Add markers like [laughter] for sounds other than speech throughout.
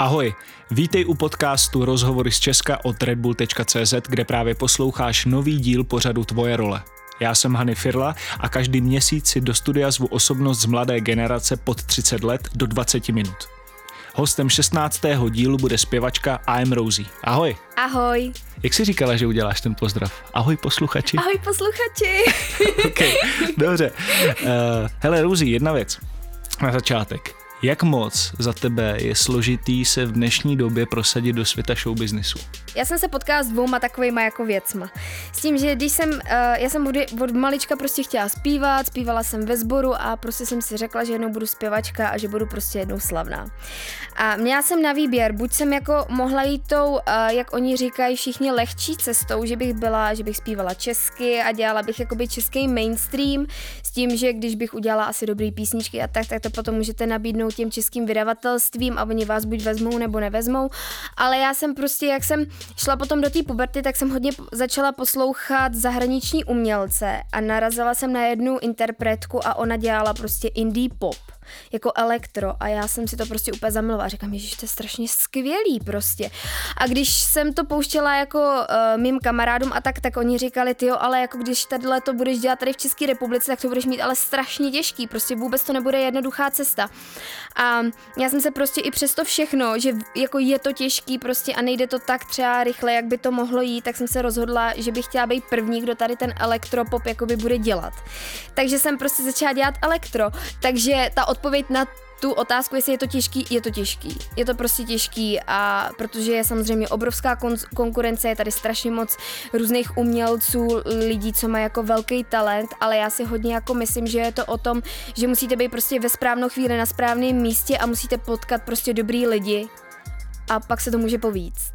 Ahoj, vítej u podcastu Rozhovory z Česka od redbull.cz, kde právě posloucháš nový díl pořadu Tvoje role. Já jsem Hany Firla a každý měsíc si do studia zvu osobnost z mladé generace pod 30 let do 20 minut. Hostem 16. dílu bude zpěvačka I'm Rosie. Ahoj. Ahoj. Jak jsi říkala, že uděláš ten pozdrav? Ahoj posluchači. Ahoj posluchači. [laughs] ok, dobře. Uh, hele Rosie, jedna věc na začátek. Jak moc za tebe je složitý se v dnešní době prosadit do světa showbiznisu? Já jsem se potkala s dvouma takovýma jako věcma. S tím, že když jsem, uh, já jsem od, od malička prostě chtěla zpívat, zpívala jsem ve sboru a prostě jsem si řekla, že jednou budu zpěvačka a že budu prostě jednou slavná. A měla jsem na výběr, buď jsem jako mohla jít tou, uh, jak oni říkají všichni, lehčí cestou, že bych byla, že bych zpívala česky a dělala bych jakoby český mainstream, s tím, že když bych udělala asi dobrý písničky a tak, tak to potom můžete nabídnout těm českým vydavatelstvím a oni vás buď vezmou nebo nevezmou. Ale já jsem prostě, jak jsem šla potom do té puberty, tak jsem hodně začala poslouchat zahraniční umělce a narazila jsem na jednu interpretku a ona dělala prostě indie pop jako elektro a já jsem si to prostě úplně zamilovala. Říkám, že to je strašně skvělý prostě. A když jsem to pouštěla jako uh, mým kamarádům a tak, tak oni říkali, ty ale jako když tadyhle to budeš dělat tady v České republice, tak to budeš mít ale strašně těžký, prostě vůbec to nebude jednoduchá cesta. A já jsem se prostě i přesto všechno, že jako je to těžký prostě a nejde to tak třeba rychle, jak by to mohlo jít, tak jsem se rozhodla, že bych chtěla být první, kdo tady ten elektropop jakoby bude dělat. Takže jsem prostě začala dělat elektro. Takže ta odpověď na tu otázku, jestli je to těžký, je to těžký. Je to prostě těžký a protože je samozřejmě obrovská kon- konkurence, je tady strašně moc různých umělců, lidí, co mají jako velký talent, ale já si hodně jako myslím, že je to o tom, že musíte být prostě ve správnou chvíli na správném místě a musíte potkat prostě dobrý lidi a pak se to může povíct.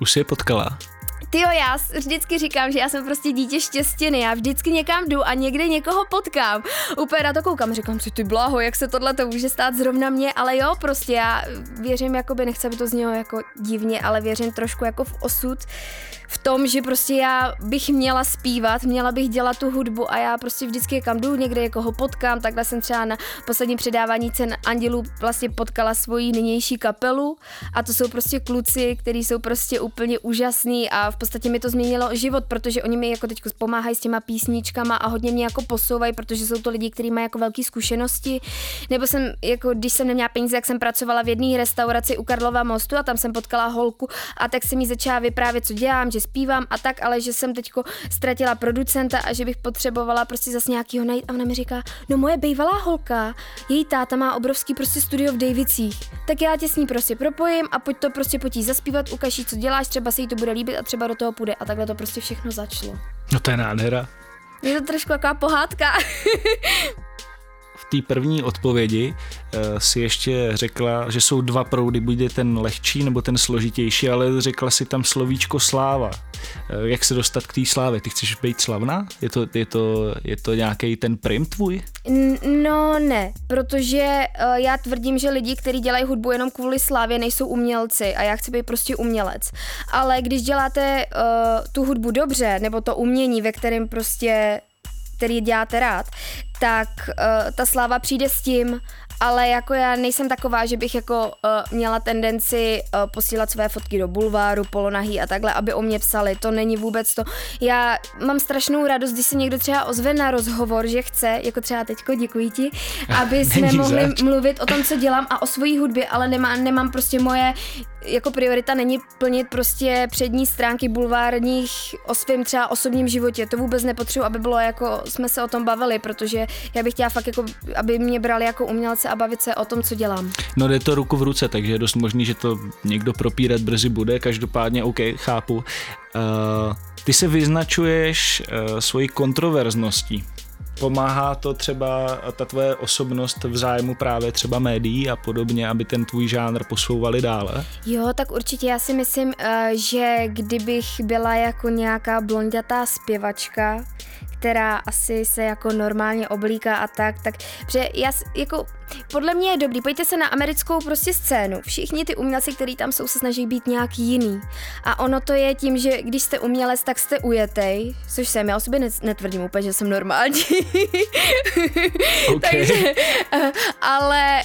Už jsi je potkala? Ty jo, já vždycky říkám, že já jsem prostě dítě štěstěny, já vždycky někam jdu a někde někoho potkám. Úplně na to koukám, říkám si, ty blaho, jak se tohle to může stát zrovna mě, ale jo, prostě já věřím, jakoby, nechci, aby to znělo jako divně, ale věřím trošku jako v osud, v tom, že prostě já bych měla zpívat, měla bych dělat tu hudbu a já prostě vždycky kam jdu, někde někoho potkám, takhle jsem třeba na posledním předávání cen Andělů vlastně potkala svoji nynější kapelu. A to jsou prostě kluci, kteří jsou prostě úplně úžasní a v podstatě mi to změnilo život, protože oni mi jako teď pomáhají s těma písničkama a hodně mě jako posouvají, protože jsou to lidi, kteří mají jako velké zkušenosti. Nebo jsem, jako když jsem neměla peníze, jak jsem pracovala v jedné restauraci u Karlova mostu a tam jsem potkala holku a tak se mi začala vyprávět, co dělám, že zpívám a tak, ale že jsem teďko ztratila producenta a že bych potřebovala prostě zase nějakýho najít a ona mi říká, no moje bývalá holka, její táta má obrovský prostě studio v Davicích, tak já tě s ní prostě propojím a pojď to prostě potí zaspívat, ukaží, co děláš, třeba se jí to bude líbit a třeba do toho půjde a takhle to prostě všechno začalo. No to je nádhera. Je to trošku taková pohádka. [laughs] v té první odpovědi uh, si ještě řekla, že jsou dva proudy, buď je ten lehčí nebo ten složitější, ale řekla si tam slovíčko sláva. Uh, jak se dostat k té slávě? Ty chceš být slavná? Je to, je to, je to nějaký ten prim tvůj? No ne, protože uh, já tvrdím, že lidi, kteří dělají hudbu jenom kvůli slávě, nejsou umělci a já chci být prostě umělec. Ale když děláte uh, tu hudbu dobře, nebo to umění, ve kterém prostě který děláte rád, tak uh, ta sláva přijde s tím, ale jako já nejsem taková, že bych jako uh, měla tendenci uh, posílat své fotky do bulváru, polonahý a takhle, aby o mě psali. To není vůbec to. Já mám strašnou radost, když se někdo třeba ozve na rozhovor, že chce, jako třeba teďko, děkuji ti, [laughs] aby jsme mohli zač. mluvit o tom, co dělám a o svojí hudbě, ale nemá, nemám prostě moje jako priorita není plnit prostě přední stránky bulvárních o svém třeba osobním životě. To vůbec nepotřebuji, aby bylo jako, jsme se o tom bavili, protože já bych chtěla fakt jako, aby mě brali jako umělce a bavit se o tom, co dělám. No jde to ruku v ruce, takže je dost možný, že to někdo propírat brzy bude, každopádně OK, chápu. Uh, ty se vyznačuješ uh, svojí kontroverzností. Pomáhá to třeba ta tvoje osobnost v zájmu právě třeba médií a podobně, aby ten tvůj žánr posouvali dále? Jo, tak určitě já si myslím, eh, že kdybych byla jako nějaká blondětá zpěvačka, která asi se jako normálně oblíká a tak, tak, protože já jako, podle mě je dobrý, pojďte se na americkou prostě scénu, všichni ty umělci, kteří tam jsou, se snaží být nějak jiný. A ono to je tím, že když jste umělec, tak jste ujetej, což jsem, já o sobě netvrdím úplně, že jsem normální, [laughs] okay. takže, ale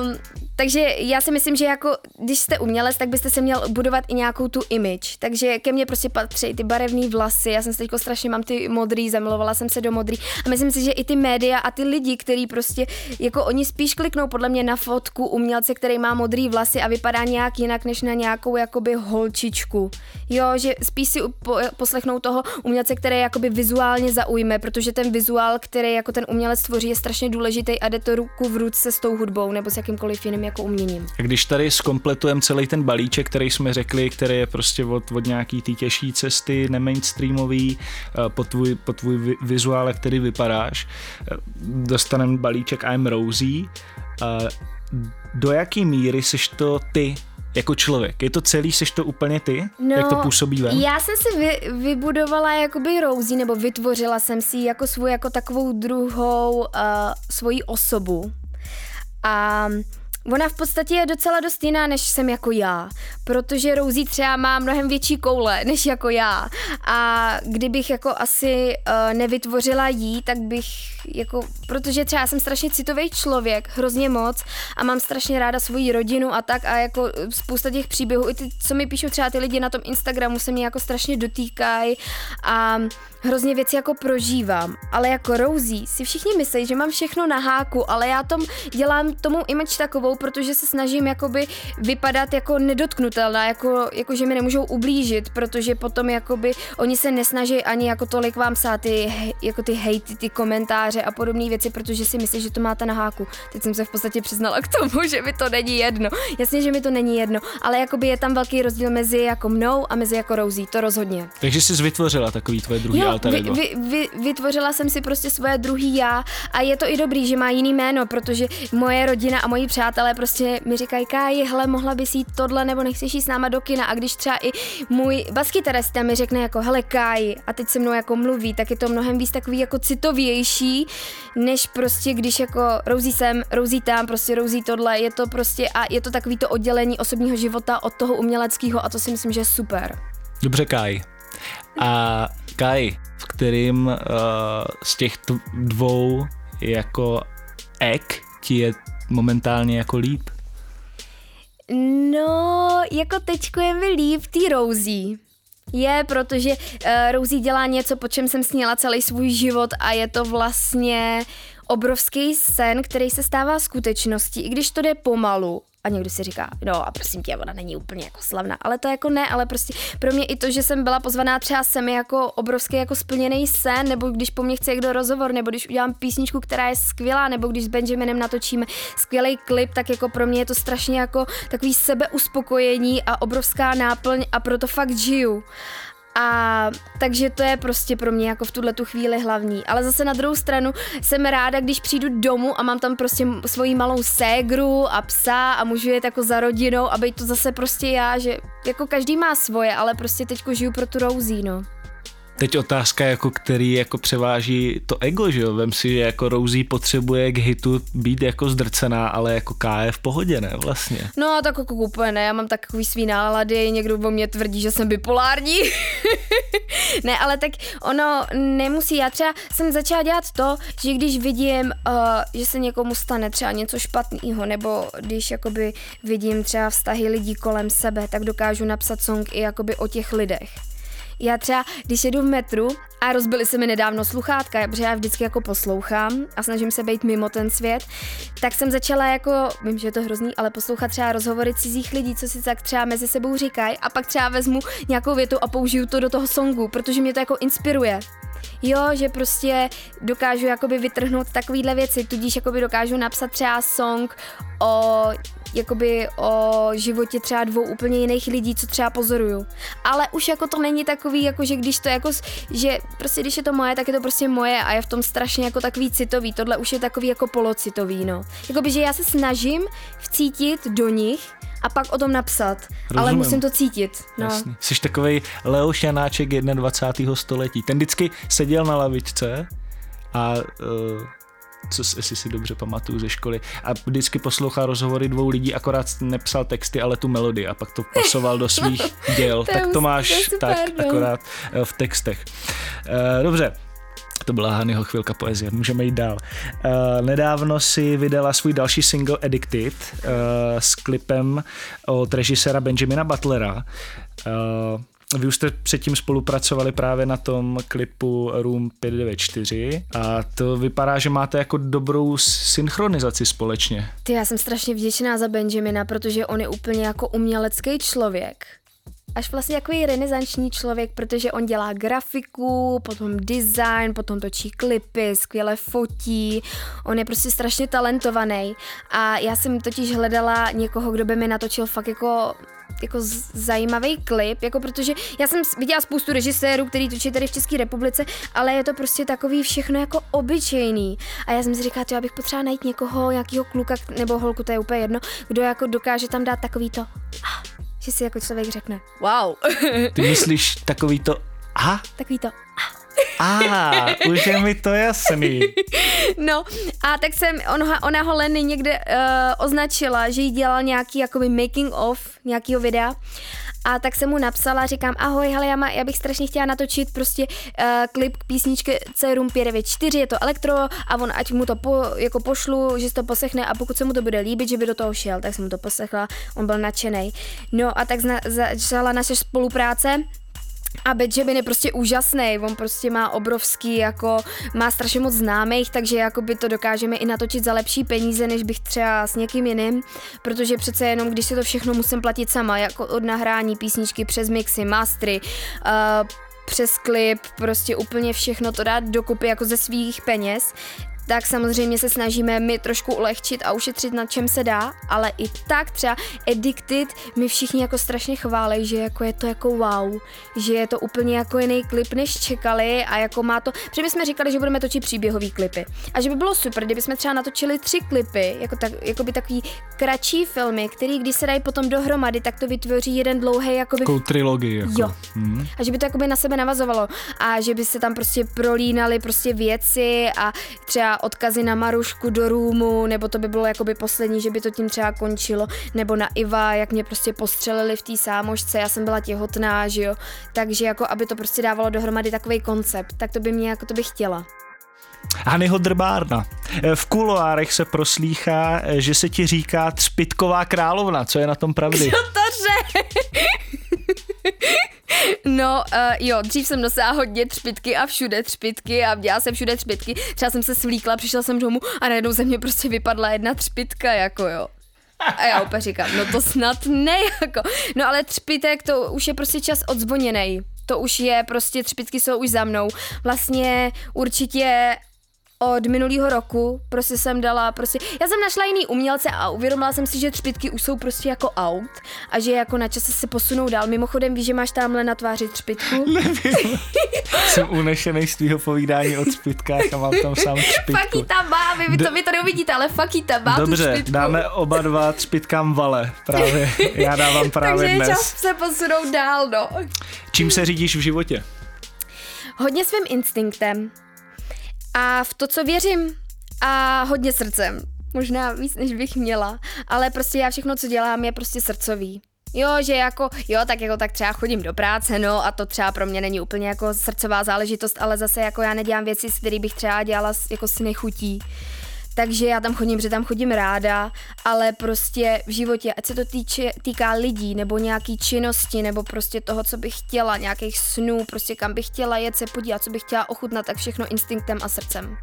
um, takže já si myslím, že jako když jste umělec, tak byste se měl budovat i nějakou tu image. Takže ke mně prostě patří ty barevné vlasy. Já jsem se teďko strašně mám ty modrý, zamilovala jsem se do modrý. A myslím si, že i ty média a ty lidi, kteří prostě, jako oni spíš kliknou podle mě na fotku umělce, který má modrý vlasy a vypadá nějak jinak než na nějakou jakoby holčičku. Jo, že spíš si po, poslechnou toho umělce, který jakoby vizuálně zaujme, protože ten vizuál, který jako ten umělec tvoří, je strašně důležitý a jde to ruku v ruce s tou hudbou nebo s jakýmkoliv jiným jako uměním. A když tady zkompletujeme celý ten balíček, který jsme řekli, který je prostě od, od nějaký té těžší cesty, nemainstreamový, eh, po tvůj, po tvůj vizuál, jak tedy vypadáš, eh, dostaneme balíček I'm Rosie. Eh, do jaký míry seš to ty jako člověk? Je to celý, seš to úplně ty? No, jak to působí ven? Já jsem si vy, vybudovala jakoby Rosie, nebo vytvořila jsem si jako svou jako takovou druhou uh, svoji osobu. A Ona v podstatě je docela dost jiná, než jsem jako já, protože Rosie třeba má mnohem větší koule, [laughs] než jako já. A kdybych jako asi uh, nevytvořila jí, tak bych jako, protože třeba jsem strašně citový člověk, hrozně moc a mám strašně ráda svoji rodinu a tak a jako spousta těch příběhů, i ty, co mi píšou třeba ty lidi na tom Instagramu, se mě jako strašně dotýkají a hrozně věci jako prožívám, ale jako Rosie si všichni myslí, že mám všechno na háku, ale já tom dělám tomu image takovou, protože se snažím jakoby vypadat jako nedotknutelná, jako, jako že mi nemůžou ublížit, protože potom jakoby oni se nesnaží ani jako tolik vám psát ty, jako ty hejty, ty komentáře a podobné věci, protože si myslí, že to máte na háku. Teď jsem se v podstatě přiznala k tomu, [laughs] že mi to není jedno. Jasně, že mi to není jedno, ale jakoby je tam velký rozdíl mezi jako mnou a mezi jako Rosie, to rozhodně. Takže jsi vytvořila takový tvoje druhý jo, alter ego. Vy, vy, vytvořila jsem si prostě svoje druhý já a je to i dobrý, že má jiný jméno, protože moje rodina a moji přátelé prostě mi říkají, Káji, hele, mohla bys jít tohle, nebo nechceš jít s náma do kina a když třeba i můj baskytarista mi řekne jako, hele Káji a teď se mnou jako mluví, tak je to mnohem víc takový jako citovější, než prostě když jako rouzí sem, rouzí tam, prostě rouzí tohle, je to prostě a je to takový to oddělení osobního života od toho uměleckého a to si myslím, že je super. Dobře, Kaj. A Kai, v kterým uh, z těch dvou jako ek ti je momentálně jako líp? No, jako teďko je mi líp tý Rosie. Je, protože uh, Rosie dělá něco, po čem jsem sněla celý svůj život a je to vlastně obrovský sen, který se stává skutečností, i když to jde pomalu a někdo si říká, no a prosím tě, ona není úplně jako slavná, ale to jako ne, ale prostě pro mě i to, že jsem byla pozvaná třeba sem jako obrovský jako splněný sen, nebo když po mně chce někdo rozhovor, nebo když udělám písničku, která je skvělá, nebo když s Benjaminem natočíme skvělý klip, tak jako pro mě je to strašně jako takový sebeuspokojení a obrovská náplň a proto fakt žiju. A takže to je prostě pro mě jako v tuhle tu chvíli hlavní. Ale zase na druhou stranu jsem ráda, když přijdu domů a mám tam prostě svoji malou ségru a psa a můžu jet jako za rodinou a být to zase prostě já, že jako každý má svoje, ale prostě teďko žiju pro tu Rousí, no. Teď otázka, jako který jako převáží to ego, že jo? Vem si, že jako Rousey potřebuje k hitu být jako zdrcená, ale jako K je v pohodě, ne? Vlastně. No, tak jako úplně ne, já mám takový svý nálady, někdo o mě tvrdí, že jsem bipolární. [laughs] ne, ale tak ono nemusí, já třeba jsem začala dělat to, že když vidím, uh, že se někomu stane třeba něco špatného, nebo když jakoby vidím třeba vztahy lidí kolem sebe, tak dokážu napsat song i jakoby o těch lidech. Já třeba, když jedu v metru a rozbili se mi nedávno sluchátka, protože já vždycky jako poslouchám a snažím se být mimo ten svět, tak jsem začala jako, vím, že je to hrozný, ale poslouchat třeba rozhovory cizích lidí, co si tak třeba mezi sebou říkají a pak třeba vezmu nějakou větu a použiju to do toho songu, protože mě to jako inspiruje. Jo, že prostě dokážu jakoby vytrhnout takovýhle věci, tudíž jakoby dokážu napsat třeba song o jakoby o životě třeba dvou úplně jiných lidí, co třeba pozoruju. Ale už jako to není takový, jako že když to jako, že prostě když je to moje, tak je to prostě moje a je v tom strašně jako takový citový. Tohle už je takový jako polocitový, no. Jakoby, že já se snažím vcítit do nich, a pak o tom napsat. Rozumím. Ale musím to cítit. No. Jasný. Jsi takový Leoš Janáček 21. století. Ten vždycky seděl na lavičce a uh, co jestli si dobře pamatuju ze školy. A vždycky poslouchal rozhovory dvou lidí, akorát nepsal texty, ale tu melodii a pak to pasoval do svých [laughs] děl. to tak to máš super, tak no. akorát eh, v textech. Uh, dobře, To byla Hanyho chvilka poezie, můžeme jít dál. Uh, nedávno si vydala svůj další single Addicted uh, s klipem od režiséra Benjamina Butlera. Uh, vy už jste předtím spolupracovali právě na tom klipu Room 594 a to vypadá, že máte jako dobrou synchronizaci společně. Ty, já jsem strašně vděčná za Benjamina, protože on je úplně jako umělecký člověk až vlastně takový renesanční člověk, protože on dělá grafiku, potom design, potom točí klipy, skvěle fotí, on je prostě strašně talentovaný a já jsem totiž hledala někoho, kdo by mi natočil fakt jako jako zajímavý klip, jako protože já jsem viděla spoustu režisérů, který točí tady v České republice, ale je to prostě takový všechno jako obyčejný. A já jsem si říkala, že já bych potřeba najít někoho, nějakého kluka nebo holku, to je úplně jedno, kdo jako dokáže tam dát takový to. Že si jako člověk řekne, wow. [laughs] Ty myslíš takový to, aha? Takový to, a ah, už je mi to jasný. [laughs] No a tak jsem, on, ona ho Lenny někde uh, označila, že jí dělal nějaký jakoby making of nějakého videa a tak jsem mu napsala, říkám, ahoj, hele, já, má, já bych strašně chtěla natočit prostě uh, klip k písničce Serum 594, je to elektro a on ať mu to po, jako pošlu, že si to poslechne a pokud se mu to bude líbit, že by do toho šel, tak jsem mu to poslechla, on byl nadšený. No a tak zna, začala naše spolupráce a Benjamin je prostě úžasný, on prostě má obrovský, jako má strašně moc známých, takže jako by to dokážeme i natočit za lepší peníze, než bych třeba s někým jiným, protože přece jenom, když si to všechno musím platit sama, jako od nahrání písničky přes mixy, mastery, uh, přes klip, prostě úplně všechno to dát dokupy jako ze svých peněz, tak samozřejmě se snažíme mi trošku ulehčit a ušetřit na čem se dá, ale i tak třeba Addicted mi všichni jako strašně chválí, že jako je to jako wow, že je to úplně jako jiný klip, než čekali a jako má to, protože my jsme říkali, že budeme točit příběhový klipy. A že by bylo super, kdyby jsme třeba natočili tři klipy, jako, tak, jako by takový kratší filmy, který když se dají potom dohromady, tak to vytvoří jeden dlouhý jako by... trilogii. Jako. Jo. Hmm. A že by to jako by na sebe navazovalo a že by se tam prostě prolínaly prostě věci a třeba odkazy na Marušku do růmu, nebo to by bylo jakoby poslední, že by to tím třeba končilo, nebo na Iva, jak mě prostě postřelili v té sámošce, já jsem byla těhotná, že jo, takže jako aby to prostě dávalo dohromady takový koncept, tak to by mě jako to bych chtěla. Hanyho drbárna. V kuloárech se proslýchá, že se ti říká třpitková královna. Co je na tom pravdy? Co to No, uh, jo, dřív jsem nosila hodně třpitky a všude třpitky a dělala jsem všude třpitky. Třeba jsem se svlíkla, přišla jsem domů a najednou ze mě prostě vypadla jedna třpitka, jako jo. A já úplně říkám, no to snad ne, jako. No ale třpitek, to už je prostě čas odzvoněný. To už je, prostě třpitky jsou už za mnou. Vlastně určitě od minulého roku prostě jsem dala prostě, já jsem našla jiný umělce a uvědomila jsem si, že třpitky už jsou prostě jako out a že jako na čase se posunou dál. Mimochodem víš, že máš tamhle na tváři třpitku? [laughs] Nevím. jsem unešený z tvýho povídání o třpitkách a mám tam sám třpitku. Fakt tam má, vy, to, vy to neuvidíte, ale fakt tam má Dobře, tu dáme oba dva třpitkám vale, právě. [laughs] Já dávám právě Takže dnes. čas se posunou dál, no. Čím se řídíš v životě? Hodně svým instinktem a v to, co věřím a hodně srdcem. Možná víc, než bych měla, ale prostě já všechno, co dělám, je prostě srdcový. Jo, že jako, jo, tak jako tak třeba chodím do práce, no a to třeba pro mě není úplně jako srdcová záležitost, ale zase jako já nedělám věci, s který bych třeba dělala jako s nechutí takže já tam chodím, protože tam chodím ráda, ale prostě v životě, ať se to týče, týká lidí, nebo nějaký činnosti, nebo prostě toho, co bych chtěla, nějakých snů, prostě kam bych chtěla jet se podívat, co bych chtěla ochutnat, tak všechno instinktem a srdcem.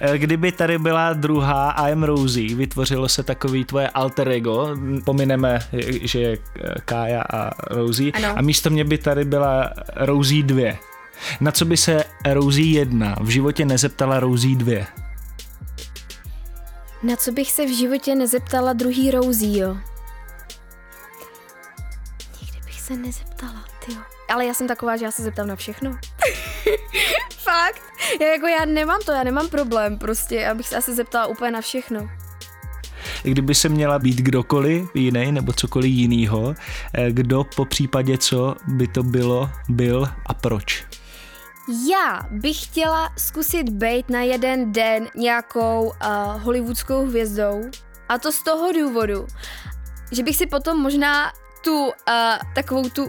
Eh, kdyby tady byla druhá I am Rosie, vytvořilo se takový tvoje alter ego, pomineme, že je Kája a Rosie, ano. a místo mě by tady byla Rosie 2. Na co by se Rosie 1 v životě nezeptala Rosie 2? Na co bych se v životě nezeptala druhý jo? Nikdy bych se nezeptala, ty Ale já jsem taková, že já se zeptám na všechno. [laughs] Fakt. Já, jako já nemám to, já nemám problém prostě, já bych se asi zeptala úplně na všechno. Kdyby se měla být kdokoliv jiný nebo cokoliv jinýho, eh, kdo po případě co by to bylo, byl a proč? Já bych chtěla zkusit být na jeden den nějakou uh, hollywoodskou hvězdou. A to z toho důvodu, že bych si potom možná tu uh, takovou tu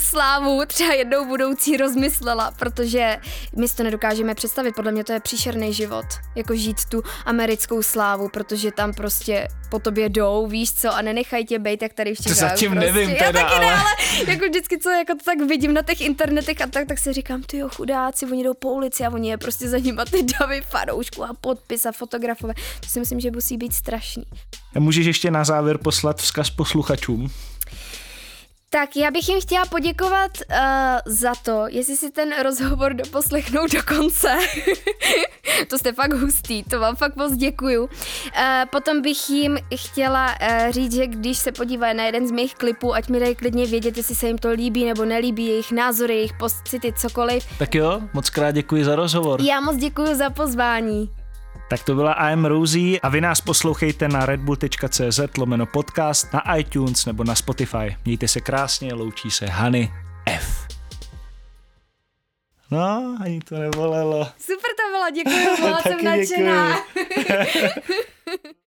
slávu třeba jednou budoucí rozmyslela, protože my si to nedokážeme představit. Podle mě to je příšerný život, jako žít tu americkou slávu, protože tam prostě po tobě jdou, víš co, a nenechají tě být, jak tady v Čechách. Zatím prostě. nevím Já teda, taky ale... ne, ale jako vždycky, co jako to tak vidím na těch internetech a tak, tak si říkám, ty jo, chudáci, oni jdou po ulici a oni je prostě za nima ty davy fanoušku a podpis a fotografové. To si myslím, že musí být strašný. Můžeš ještě na závěr poslat vzkaz posluchačům? Tak já bych jim chtěla poděkovat uh, za to, jestli si ten rozhovor doposlechnou do konce. [laughs] to jste fakt hustý, to vám fakt moc děkuju. Uh, potom bych jim chtěla uh, říct, že když se podívají na jeden z mých klipů, ať mi dají klidně vědět, jestli se jim to líbí nebo nelíbí, jejich názory, jejich pocity, cokoliv. Tak jo, moc krát děkuji za rozhovor. Já moc děkuji za pozvání. Tak to byla I'm Rosie a vy nás poslouchejte na redbull.cz lomeno podcast, na iTunes nebo na Spotify. Mějte se krásně, loučí se Hany F. No, ani to nebolelo. Super to bylo, děkuji, byla [laughs] jsem nadšená. [laughs]